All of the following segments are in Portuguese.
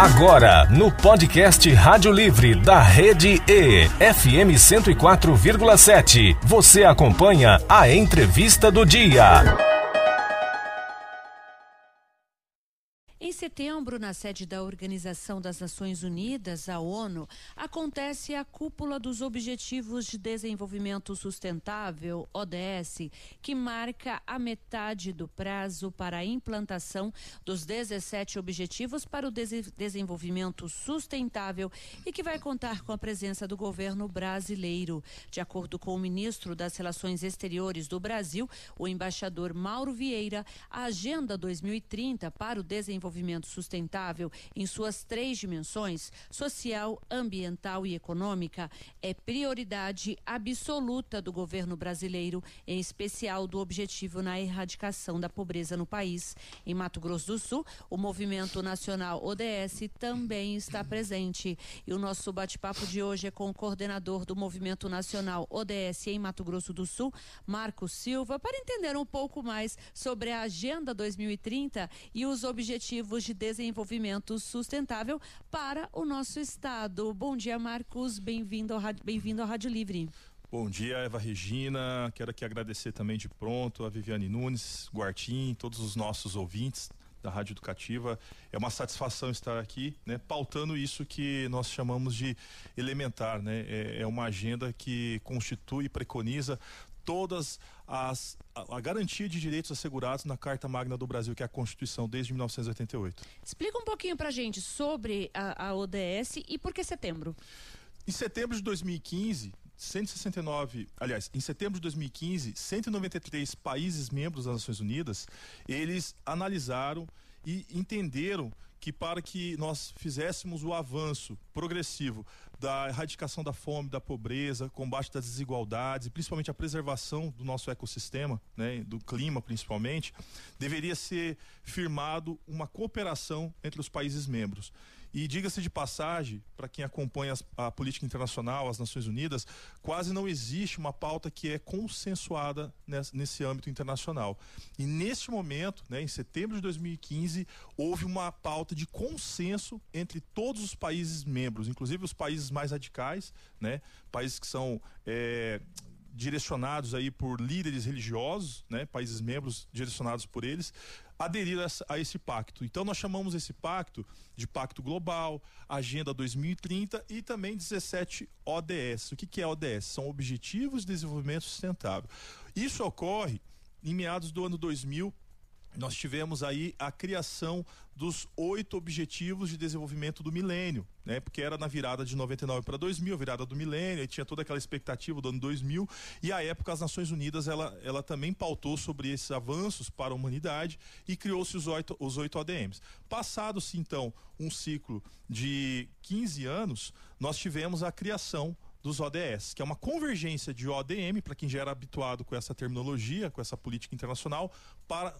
Agora, no podcast Rádio Livre da Rede E, FM 104,7, você acompanha a entrevista do dia. Setembro, na sede da Organização das Nações Unidas, a ONU, acontece a Cúpula dos Objetivos de Desenvolvimento Sustentável, ODS, que marca a metade do prazo para a implantação dos 17 Objetivos para o Desenvolvimento Sustentável e que vai contar com a presença do governo brasileiro. De acordo com o ministro das Relações Exteriores do Brasil, o embaixador Mauro Vieira, a Agenda 2030 para o Desenvolvimento desenvolvimento sustentável em suas três dimensões, social, ambiental e econômica, é prioridade absoluta do governo brasileiro, em especial do objetivo na erradicação da pobreza no país. Em Mato Grosso do Sul, o Movimento Nacional ODS também está presente. E o nosso bate-papo de hoje é com o coordenador do Movimento Nacional ODS em Mato Grosso do Sul, Marcos Silva, para entender um pouco mais sobre a Agenda 2030 e os Objetivos de Desenvolvimento Sustentável para o nosso estado. Bom dia, Marcos. Bem-vindo ao, bem ao Rádio Livre. Bom dia, Eva Regina. Quero aqui agradecer também de pronto a Viviane Nunes, Guartim, todos os nossos ouvintes da Rádio Educativa. É uma satisfação estar aqui, né, pautando isso que nós chamamos de elementar, né? É, é uma agenda que constitui e preconiza todas as a, a, garantia de direitos assegurados na Carta Magna do Brasil, que é a Constituição desde 1988. Explica um pouquinho pra gente sobre a, a ODS e por que setembro. Em setembro de 2015, 169, aliás, em setembro de 2015, 193 países membros das Nações Unidas, eles analisaram e entenderam que para que nós fizéssemos o avanço progressivo da erradicação da fome, da pobreza, combate das desigualdades e principalmente a preservação do nosso ecossistema, né, do clima principalmente, deveria ser firmado uma cooperação entre os países membros. E diga-se de passagem, para quem acompanha a política internacional, as Nações Unidas, quase não existe uma pauta que é consensuada nesse, nesse âmbito internacional. E neste momento, né, em setembro de 2015, houve uma pauta de consenso entre todos os países membros, inclusive os países mais radicais, né, países que são é, direcionados aí por líderes religiosos, né, países membros direcionados por eles, aderir a, a, esse pacto. Então nós chamamos esse pacto de Pacto Global, Agenda 2030 e também 17 ODS. O que, que é ODS? São Objetivos de Desenvolvimento Sustentável. Isso ocorre em meados do ano 2000 nós tivemos aí a criação dos oito objetivos de desenvolvimento do milênio, né? Porque era na virada de 99 para 2000, virada do milênio, e tinha toda aquela expectativa do ano 2000, e à época as Nações Unidas ela, ela também pautou sobre esses avanços para a humanidade e criou-se os oito, os oito ODMs. Passado-se então um ciclo de 15 anos, nós tivemos a criação dos ODS, que é uma convergência de ODM, para quem já era habituado com essa terminologia, com essa política internacional, para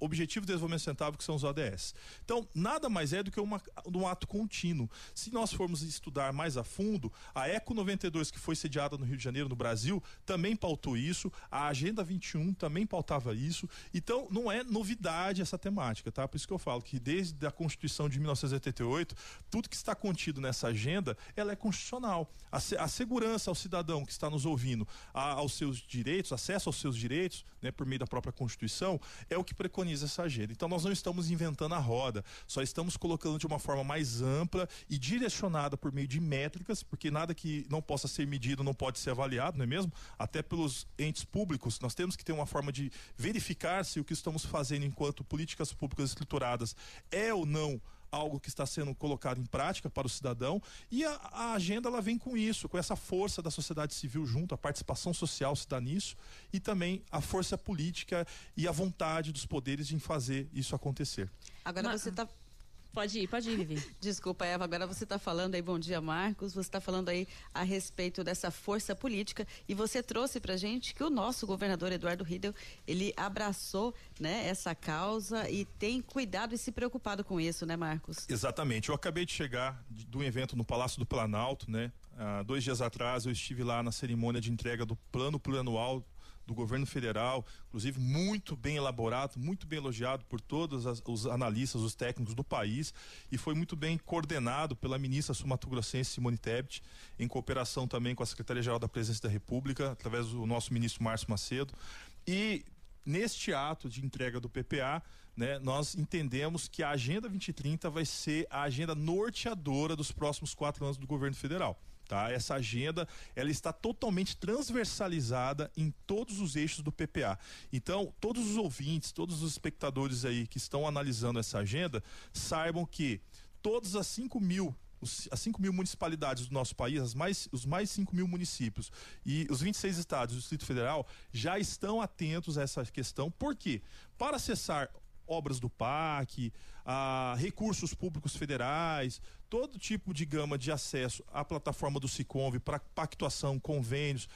Objetivo de Desenvolvimento Sustentável, que são os ODS. Então, nada mais é do que uma, um ato contínuo. Se nós formos estudar mais a fundo, a ECO 92, que foi sediada no Rio de Janeiro, no Brasil, também pautou isso, a Agenda 21 também pautava isso. Então, não é novidade essa temática, tá? Por isso que eu falo que desde a Constituição de 1988, tudo que está contido nessa agenda, ela é constitucional. A, a segurança ao cidadão que está nos ouvindo, a, aos seus direitos, acesso aos seus direitos, né, por meio da própria Constituição, é o que preconiza essa agenda. Então nós não estamos inventando a roda, só estamos colocando de uma forma mais ampla e direcionada por meio de métricas, porque nada que não possa ser medido não pode ser avaliado, não é mesmo? Até pelos entes públicos, nós temos que ter uma forma de verificar se o que estamos fazendo enquanto políticas públicas estruturadas é ou não algo que está sendo colocado em prática para o cidadão e a, a, agenda ela vem com isso, com essa força da sociedade civil junto, a participação social se dá nisso e também a força política e a vontade dos poderes em fazer isso acontecer. Agora Mas... você está Pode ir, pode ir, Vivi. Desculpa, Eva. Agora você está falando aí, bom dia, Marcos. Você está falando aí a respeito dessa força política e você trouxe para gente que o nosso governador Eduardo Riedel ele abraçou, né, essa causa e tem cuidado e se preocupado com isso, né, Marcos? Exatamente. Eu acabei de chegar de, de um evento no Palácio do Planalto, né? Há dois dias atrás eu estive lá na cerimônia de entrega do plano plurianual do governo federal, inclusive muito bem elaborado, muito bem elogiado por todos as, os analistas, os técnicos do país e foi muito bem coordenado pela ministra sumatogrossense Simone Tebet, em cooperação também com a Secretaria-Geral da Presidência da República, através do nosso ministro Márcio Macedo. E neste ato de entrega do PPA, né, nós entendemos que a Agenda 2030 vai ser a agenda norteadora dos próximos quatro anos do governo federal. Tá? Essa agenda ela está totalmente transversalizada em todos os eixos do PPA. Então, todos os ouvintes, todos os espectadores aí que estão analisando essa agenda, saibam que todas as 5 mil as 5 mil municipalidades do nosso país, as mais, os mais 5 mil municípios e os 26 estados do Distrito Federal já estão atentos a essa questão. Por quê? Para acessar obras do PAC, a recursos públicos federais, todo tipo de gama de acesso à plataforma do Siconv para pactuação, convênios,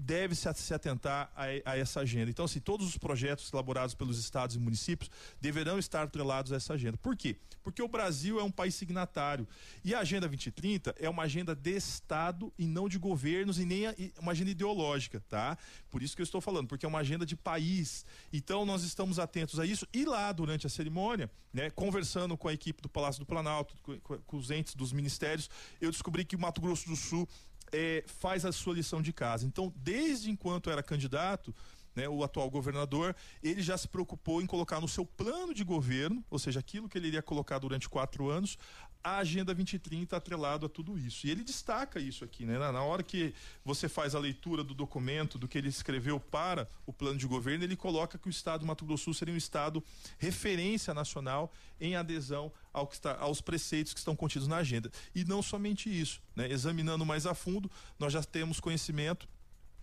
deve se, atentar a, a, essa agenda. Então, assim, todos os projetos elaborados pelos estados e municípios deverão estar atrelados a essa agenda. Por quê? Porque o Brasil é um país signatário e a Agenda 2030 é uma agenda de Estado e não de governos e nem a, uma agenda ideológica, tá? Por isso que eu estou falando, porque é uma agenda de país. Então, nós estamos atentos a isso e lá durante a cerimônia, né, conversando com a equipe do Palácio do Planalto, com, com os entes dos ministérios, eu descobri que o Mato Grosso do Sul é, faz a sua lição de casa. Então, desde enquanto era candidato, né, o atual governador, ele já se preocupou em colocar no seu plano de governo, ou seja, aquilo que ele iria colocar durante quatro anos, a Agenda 2030 atrelado a tudo isso. E ele destaca isso aqui, né? Na, hora que você faz a leitura do documento, do que ele escreveu para o plano de governo, ele coloca que o Estado do Mato Grosso do Sul seria um Estado referência nacional em adesão ao que está, aos preceitos que estão contidos na agenda. E não somente isso, né? Examinando mais a fundo, nós já temos conhecimento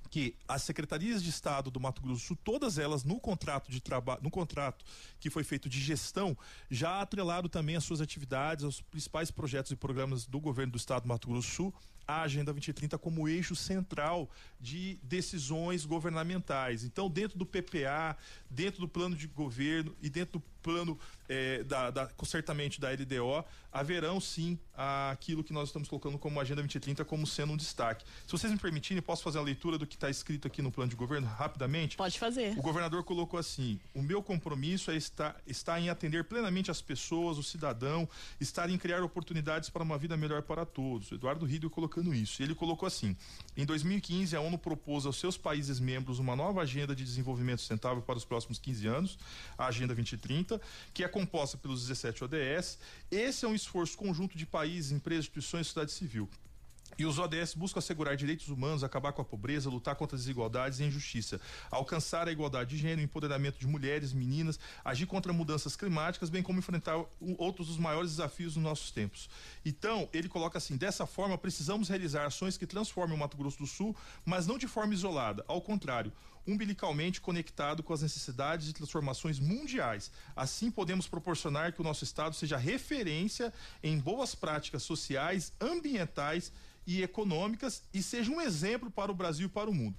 que as secretarias de Estado do Mato Grosso todas elas no contrato de trabalho, no contrato que foi feito de gestão, já atrelado também as suas atividades aos principais projetos e programas do governo do Estado do Mato Grosso do Sul, a Agenda 2030 como eixo central de decisões governamentais. Então, dentro do PPA, dentro do plano de governo e dentro do plano é, da, da, certamente da LDO, haverão sim aquilo que nós estamos colocando como Agenda 2030 como sendo um destaque. Se vocês me permitirem, posso fazer a leitura do que está escrito aqui no plano de governo rapidamente? Pode fazer. O governador colocou assim: o meu compromisso é estar, estar em atender plenamente as pessoas, o cidadão, estar em criar oportunidades para uma vida melhor para todos. Eduardo Rido colocando isso. Ele colocou assim: em 2015, a ONU propôs aos seus países membros uma nova agenda de desenvolvimento sustentável para os próximos 15 anos, a Agenda 2030 que é composta pelos 17 ODS. Esse é um esforço conjunto de países, empresas, instituições e sociedade civil. E os ODS buscam assegurar direitos humanos, acabar com a pobreza, lutar contra as desigualdades e injustiça, alcançar a igualdade de gênero, empoderamento de mulheres, meninas, agir contra mudanças climáticas, bem como enfrentar outros dos maiores desafios dos nossos tempos. Então, ele coloca assim: dessa forma, precisamos realizar ações que transformem o Mato Grosso do Sul, mas não de forma isolada. Ao contrário, umbilicalmente conectado com as necessidades e transformações mundiais. Assim, podemos proporcionar que o nosso Estado seja referência em boas práticas sociais, ambientais e econômicas e seja um exemplo para o Brasil e para o mundo.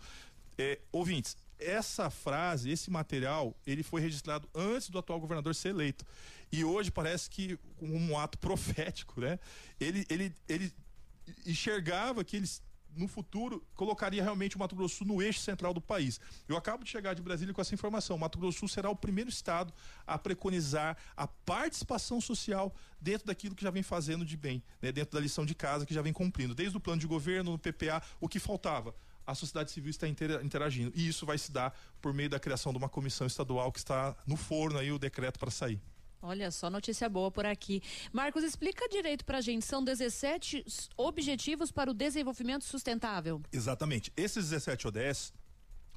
É, ouvintes, essa frase, esse material, ele foi registrado antes do atual governador ser eleito. E hoje parece que um ato profético, né? Ele, ele, ele enxergava que eles no futuro colocaria realmente o Mato Grosso no eixo central do país. Eu acabo de chegar de Brasília com essa informação. O Mato Grosso será o primeiro estado a preconizar a participação social dentro daquilo que já vem fazendo de bem, né? dentro da lição de casa que já vem cumprindo, desde o plano de governo, no PPA, o que faltava a sociedade civil está interagindo. E isso vai se dar por meio da criação de uma comissão estadual que está no forno aí o decreto para sair. Olha só, notícia boa por aqui. Marcos, explica direito para a gente. São 17 objetivos para o desenvolvimento sustentável. Exatamente. Esses 17 ODS,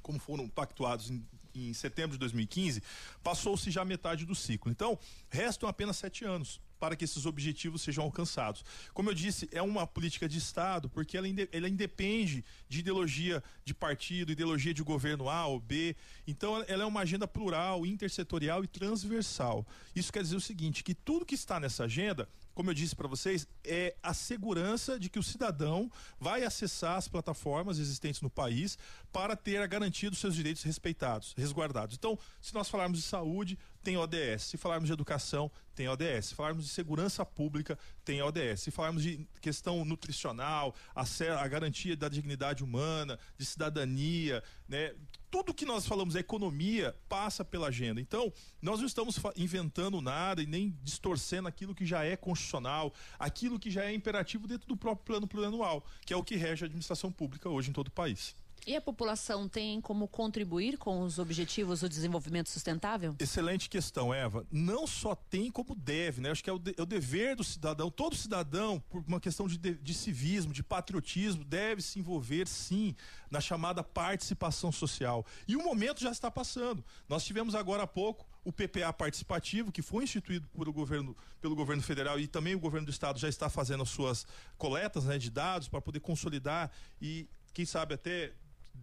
como foram pactuados em, em setembro de 2015, passou-se já metade do ciclo. Então, restam apenas sete anos para que esses objetivos sejam alcançados. Como eu disse, é uma política de Estado, porque ela, ela independe de ideologia de partido, ideologia de governo A ou B. Então, ela é uma agenda plural, intersetorial e transversal. Isso quer dizer o seguinte: que tudo que está nessa agenda como eu disse para vocês, é a segurança de que o cidadão vai acessar as plataformas existentes no país para ter a garantia dos seus direitos respeitados, resguardados. Então, se nós falarmos de saúde, tem ODS. Se falarmos de educação, tem ODS. Se falarmos de segurança pública, tem ODS. Se falarmos de questão nutricional, a, a garantia da dignidade humana, de cidadania, né? Tudo que nós falamos, a economia, passa pela agenda. Então, nós não estamos inventando nada e nem distorcendo aquilo que já é constitucional, aquilo que já é imperativo dentro do próprio plano plurianual, que é o que rege a administração pública hoje em todo o país. E a população tem como contribuir com os objetivos do desenvolvimento sustentável? Excelente questão, Eva. Não só tem, como deve, né? Acho que é o, de, é o dever do cidadão. Todo cidadão, por uma questão de, de, civismo, de patriotismo, deve se envolver, sim, na chamada participação social. E o momento já está passando. Nós tivemos agora há pouco o PPA participativo, que foi instituído por o governo, pelo governo federal e também o governo do estado já está fazendo as suas coletas né, de dados para poder consolidar e, quem sabe, até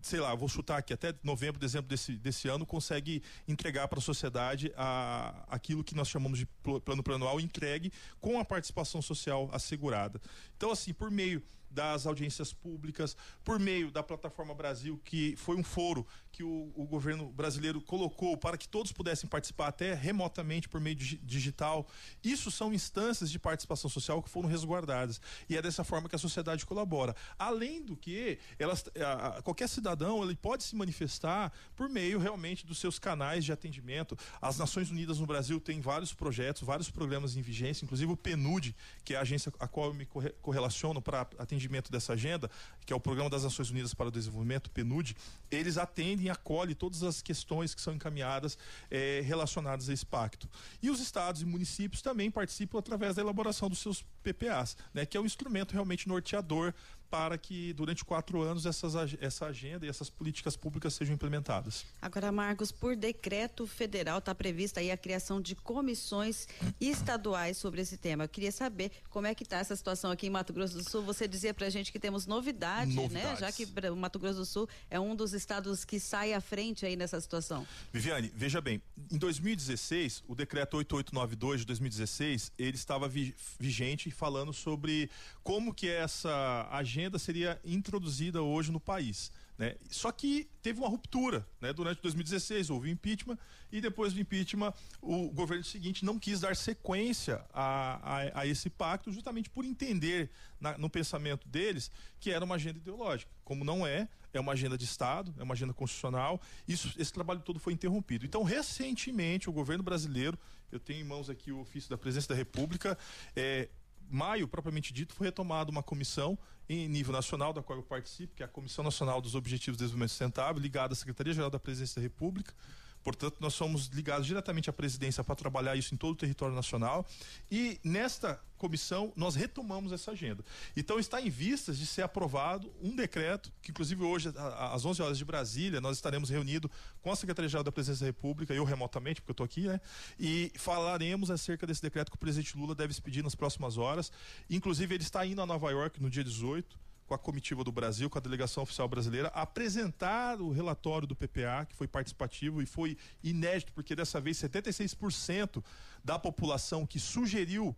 sei lá, vou chutar aqui, até novembro, dezembro desse, desse ano, consegue entregar para a sociedade a, aquilo que nós chamamos de plano plano entregue com a participação social assegurada. Então, assim, por meio das audiências públicas, por meio da plataforma Brasil, que foi um foro que o, o, governo brasileiro colocou para que todos pudessem participar até remotamente por meio digital. Isso são instâncias de participação social que foram resguardadas. E é dessa forma que a sociedade colabora. Além do que, elas, a, a, qualquer cidadão ele pode se manifestar por meio realmente dos seus canais de atendimento. As Nações Unidas no Brasil têm vários projetos, vários programas em vigência, inclusive o PNUD, que é a agência a qual eu me correlaciono para atendimento atendimento dessa agenda, que é o Programa das Nações Unidas para o Desenvolvimento, PNUD, eles atendem e acolhem todas as questões que são encaminhadas eh, relacionadas a esse pacto. E os estados e municípios também participam através da elaboração dos seus PPAs, né, que é um instrumento realmente norteador para que durante quatro anos essas, essa agenda e essas políticas públicas sejam implementadas. Agora, Marcos, por decreto federal está prevista aí a criação de comissões estaduais sobre esse tema. Eu queria saber como é que está essa situação aqui em Mato Grosso do Sul. Você dizia para a gente que temos novidade, né? Já que o Mato Grosso do Sul é um dos estados que sai à frente aí nessa situação. Viviane, veja bem, em 2016, o decreto 8892 de 2016, ele estava vigente falando sobre como que essa agenda agenda seria introduzida hoje no país. Né? Só que teve uma ruptura. Né? Durante 2016 houve impeachment e depois do impeachment o governo seguinte não quis dar sequência a, a, a esse pacto, justamente por entender na, no pensamento deles que era uma agenda ideológica. Como não é, é uma agenda de Estado, é uma agenda constitucional. Isso, esse trabalho todo foi interrompido. Então, recentemente, o governo brasileiro, eu tenho em mãos aqui o ofício da Presidência da República, é, maio, propriamente dito, foi retomada uma comissão em nível nacional, da qual eu participo, que é a Comissão Nacional dos Objetivos de Desenvolvimento Sustentável, ligada à Secretaria-Geral da Presidência da República. Portanto, nós somos ligados diretamente à presidência para trabalhar isso em todo o território nacional. E nesta comissão nós retomamos essa agenda. Então está em vistas de ser aprovado um decreto, que inclusive hoje às 11 horas de Brasília nós estaremos reunidos com a Secretaria-Geral da Presidência da República, eu remotamente, porque eu estou aqui, né? E falaremos acerca desse decreto que o presidente Lula deve expedir nas próximas horas. Inclusive ele está indo a Nova York no dia 18 com a comitiva do Brasil, com a delegação oficial brasileira, apresentar o relatório do PPA, que foi participativo e foi inédito, porque dessa vez 76% da população que sugeriu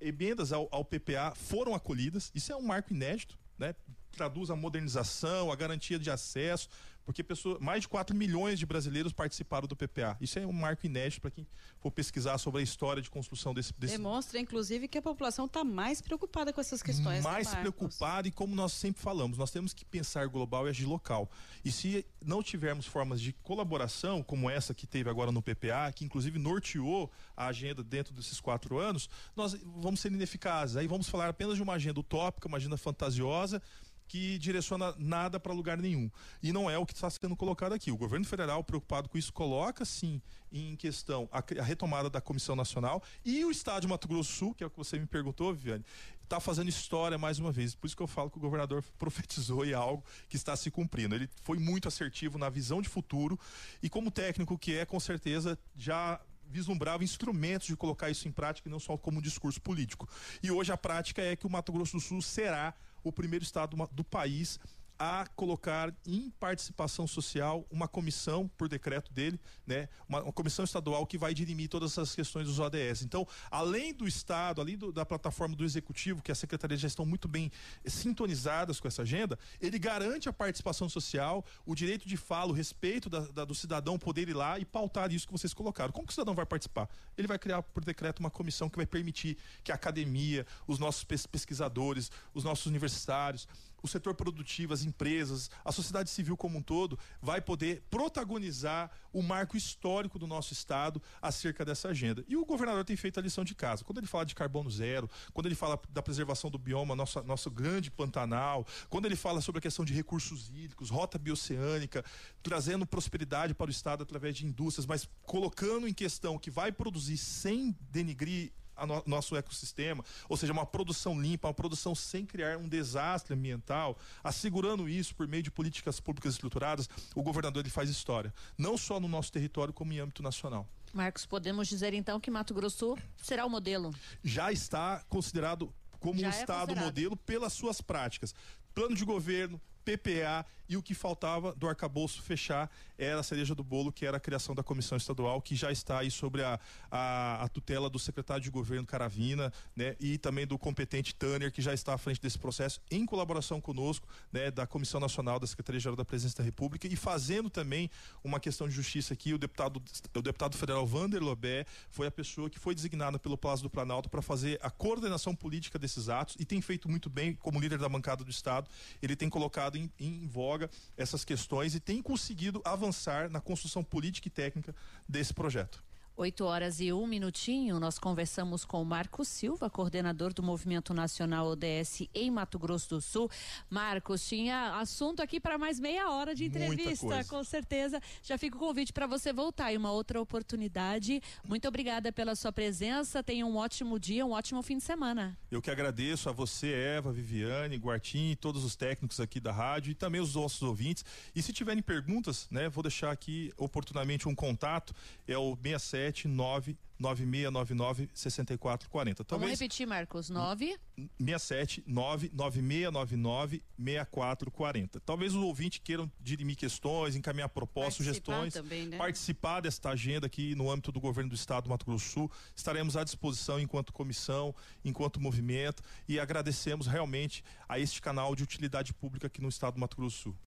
emendas ao, ao PPA foram acolhidas. Isso é um marco inédito, né? Traduz a modernização, a garantia de acesso, porque pessoa, mais de 4 milhões de brasileiros participaram do PPA. Isso é um marco inédito para quem for pesquisar sobre a história de construção desse. desse... Demonstra, inclusive, que a população está mais preocupada com essas questões. Né, mais preocupada, e como nós sempre falamos, nós temos que pensar global e agir local. E se não tivermos formas de colaboração, como essa que teve agora no PPA, que inclusive norteou a agenda dentro desses quatro anos, nós vamos ser ineficazes. Aí vamos falar apenas de uma agenda utópica, uma agenda fantasiosa que direciona nada para lugar nenhum. E não é o que está sendo colocado aqui. O governo federal, preocupado com isso, coloca sim em questão a, a retomada da Comissão Nacional e o Estado de Mato Grosso Sul, que é o que você me perguntou, Viviane, está fazendo história mais uma vez. Por isso que eu falo que o governador profetizou e é algo que está se cumprindo. Ele foi muito assertivo na visão de futuro e como técnico que é, com certeza já vislumbrava instrumentos de colocar isso em prática e não só como discurso político. E hoje a prática é que o Mato Grosso do Sul será o primeiro estado do país a colocar em participação social uma comissão, por decreto dele, né, uma, uma comissão estadual que vai dirimir todas essas questões dos ODS. Então, além do Estado, além do, da plataforma do Executivo, que as secretarias já estão muito bem sintonizadas com essa agenda, ele garante a participação social, o direito de fala, o respeito da, da, do cidadão poder ir lá e pautar isso que vocês colocaram. Como que o cidadão vai participar? Ele vai criar, por decreto, uma comissão que vai permitir que a academia, os nossos pesquisadores, os nossos universitários, o setor produtivo, as empresas, a sociedade civil como um todo, vai poder protagonizar o marco histórico do nosso Estado acerca dessa agenda. E o governador tem feito a lição de casa. Quando ele fala de carbono zero, quando ele fala da preservação do bioma, nosso, nosso grande Pantanal, quando ele fala sobre a questão de recursos hídricos, rota bioceânica, trazendo prosperidade para o Estado através de indústrias, mas colocando em questão que vai produzir sem denigrir no, nosso ecossistema, ou seja, uma produção limpa, uma produção sem criar um desastre ambiental, assegurando isso por meio de políticas públicas estruturadas, o governador ele faz história, não só no nosso território, como em âmbito nacional. Marcos, podemos dizer então que Mato Grosso será o modelo? Já está considerado como Já um é estado considerado. modelo pelas suas práticas. Plano de governo, PPA e o que faltava do arcabouço fechar era a cereja do bolo, que era a criação da comissão estadual, que já está aí sobre a, a, a tutela do secretário de governo Caravina, né, e também do competente Tanner, que já está à frente desse processo, em colaboração conosco, né, da Comissão Nacional da Secretaria-Geral da Presidência da República, e fazendo também uma questão de justiça aqui, o deputado, o deputado federal Vander Lobé foi a pessoa que foi designada pelo Palácio do Planalto para fazer a coordenação política desses atos e tem feito muito bem como líder da bancada do Estado. Ele tem colocado em, em voga essas questões e tem conseguido avançar na construção política e técnica desse projeto. 8 horas e um minutinho, nós conversamos com o Marcos Silva, coordenador do Movimento Nacional ODS em Mato Grosso do Sul. Marcos, tinha assunto aqui para mais meia hora de entrevista, com certeza. Já fica o convite para você voltar e uma outra oportunidade. Muito obrigada pela sua presença. Tenha um ótimo dia, um ótimo fim de semana. Eu que agradeço a você, Eva, Viviane, Guartim, todos os técnicos aqui da rádio e também os nossos ouvintes. E se tiverem perguntas, né, vou deixar aqui oportunamente um contato, é o 67 9 9699 6440. Talvez, Vamos repetir, Marcos. 9 67 99699 6440. Talvez os ouvintes queiram dirimir questões, encaminhar propostas, sugestões, também, né? participar desta agenda aqui no âmbito do governo do estado do Mato Grosso do Sul. Estaremos à disposição enquanto comissão, enquanto movimento e agradecemos realmente a este canal de utilidade pública aqui no estado do Mato Grosso do Sul.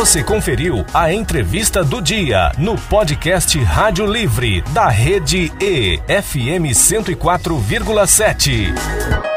Você conferiu a entrevista do dia no podcast Rádio Livre da Rede E FM 104,7.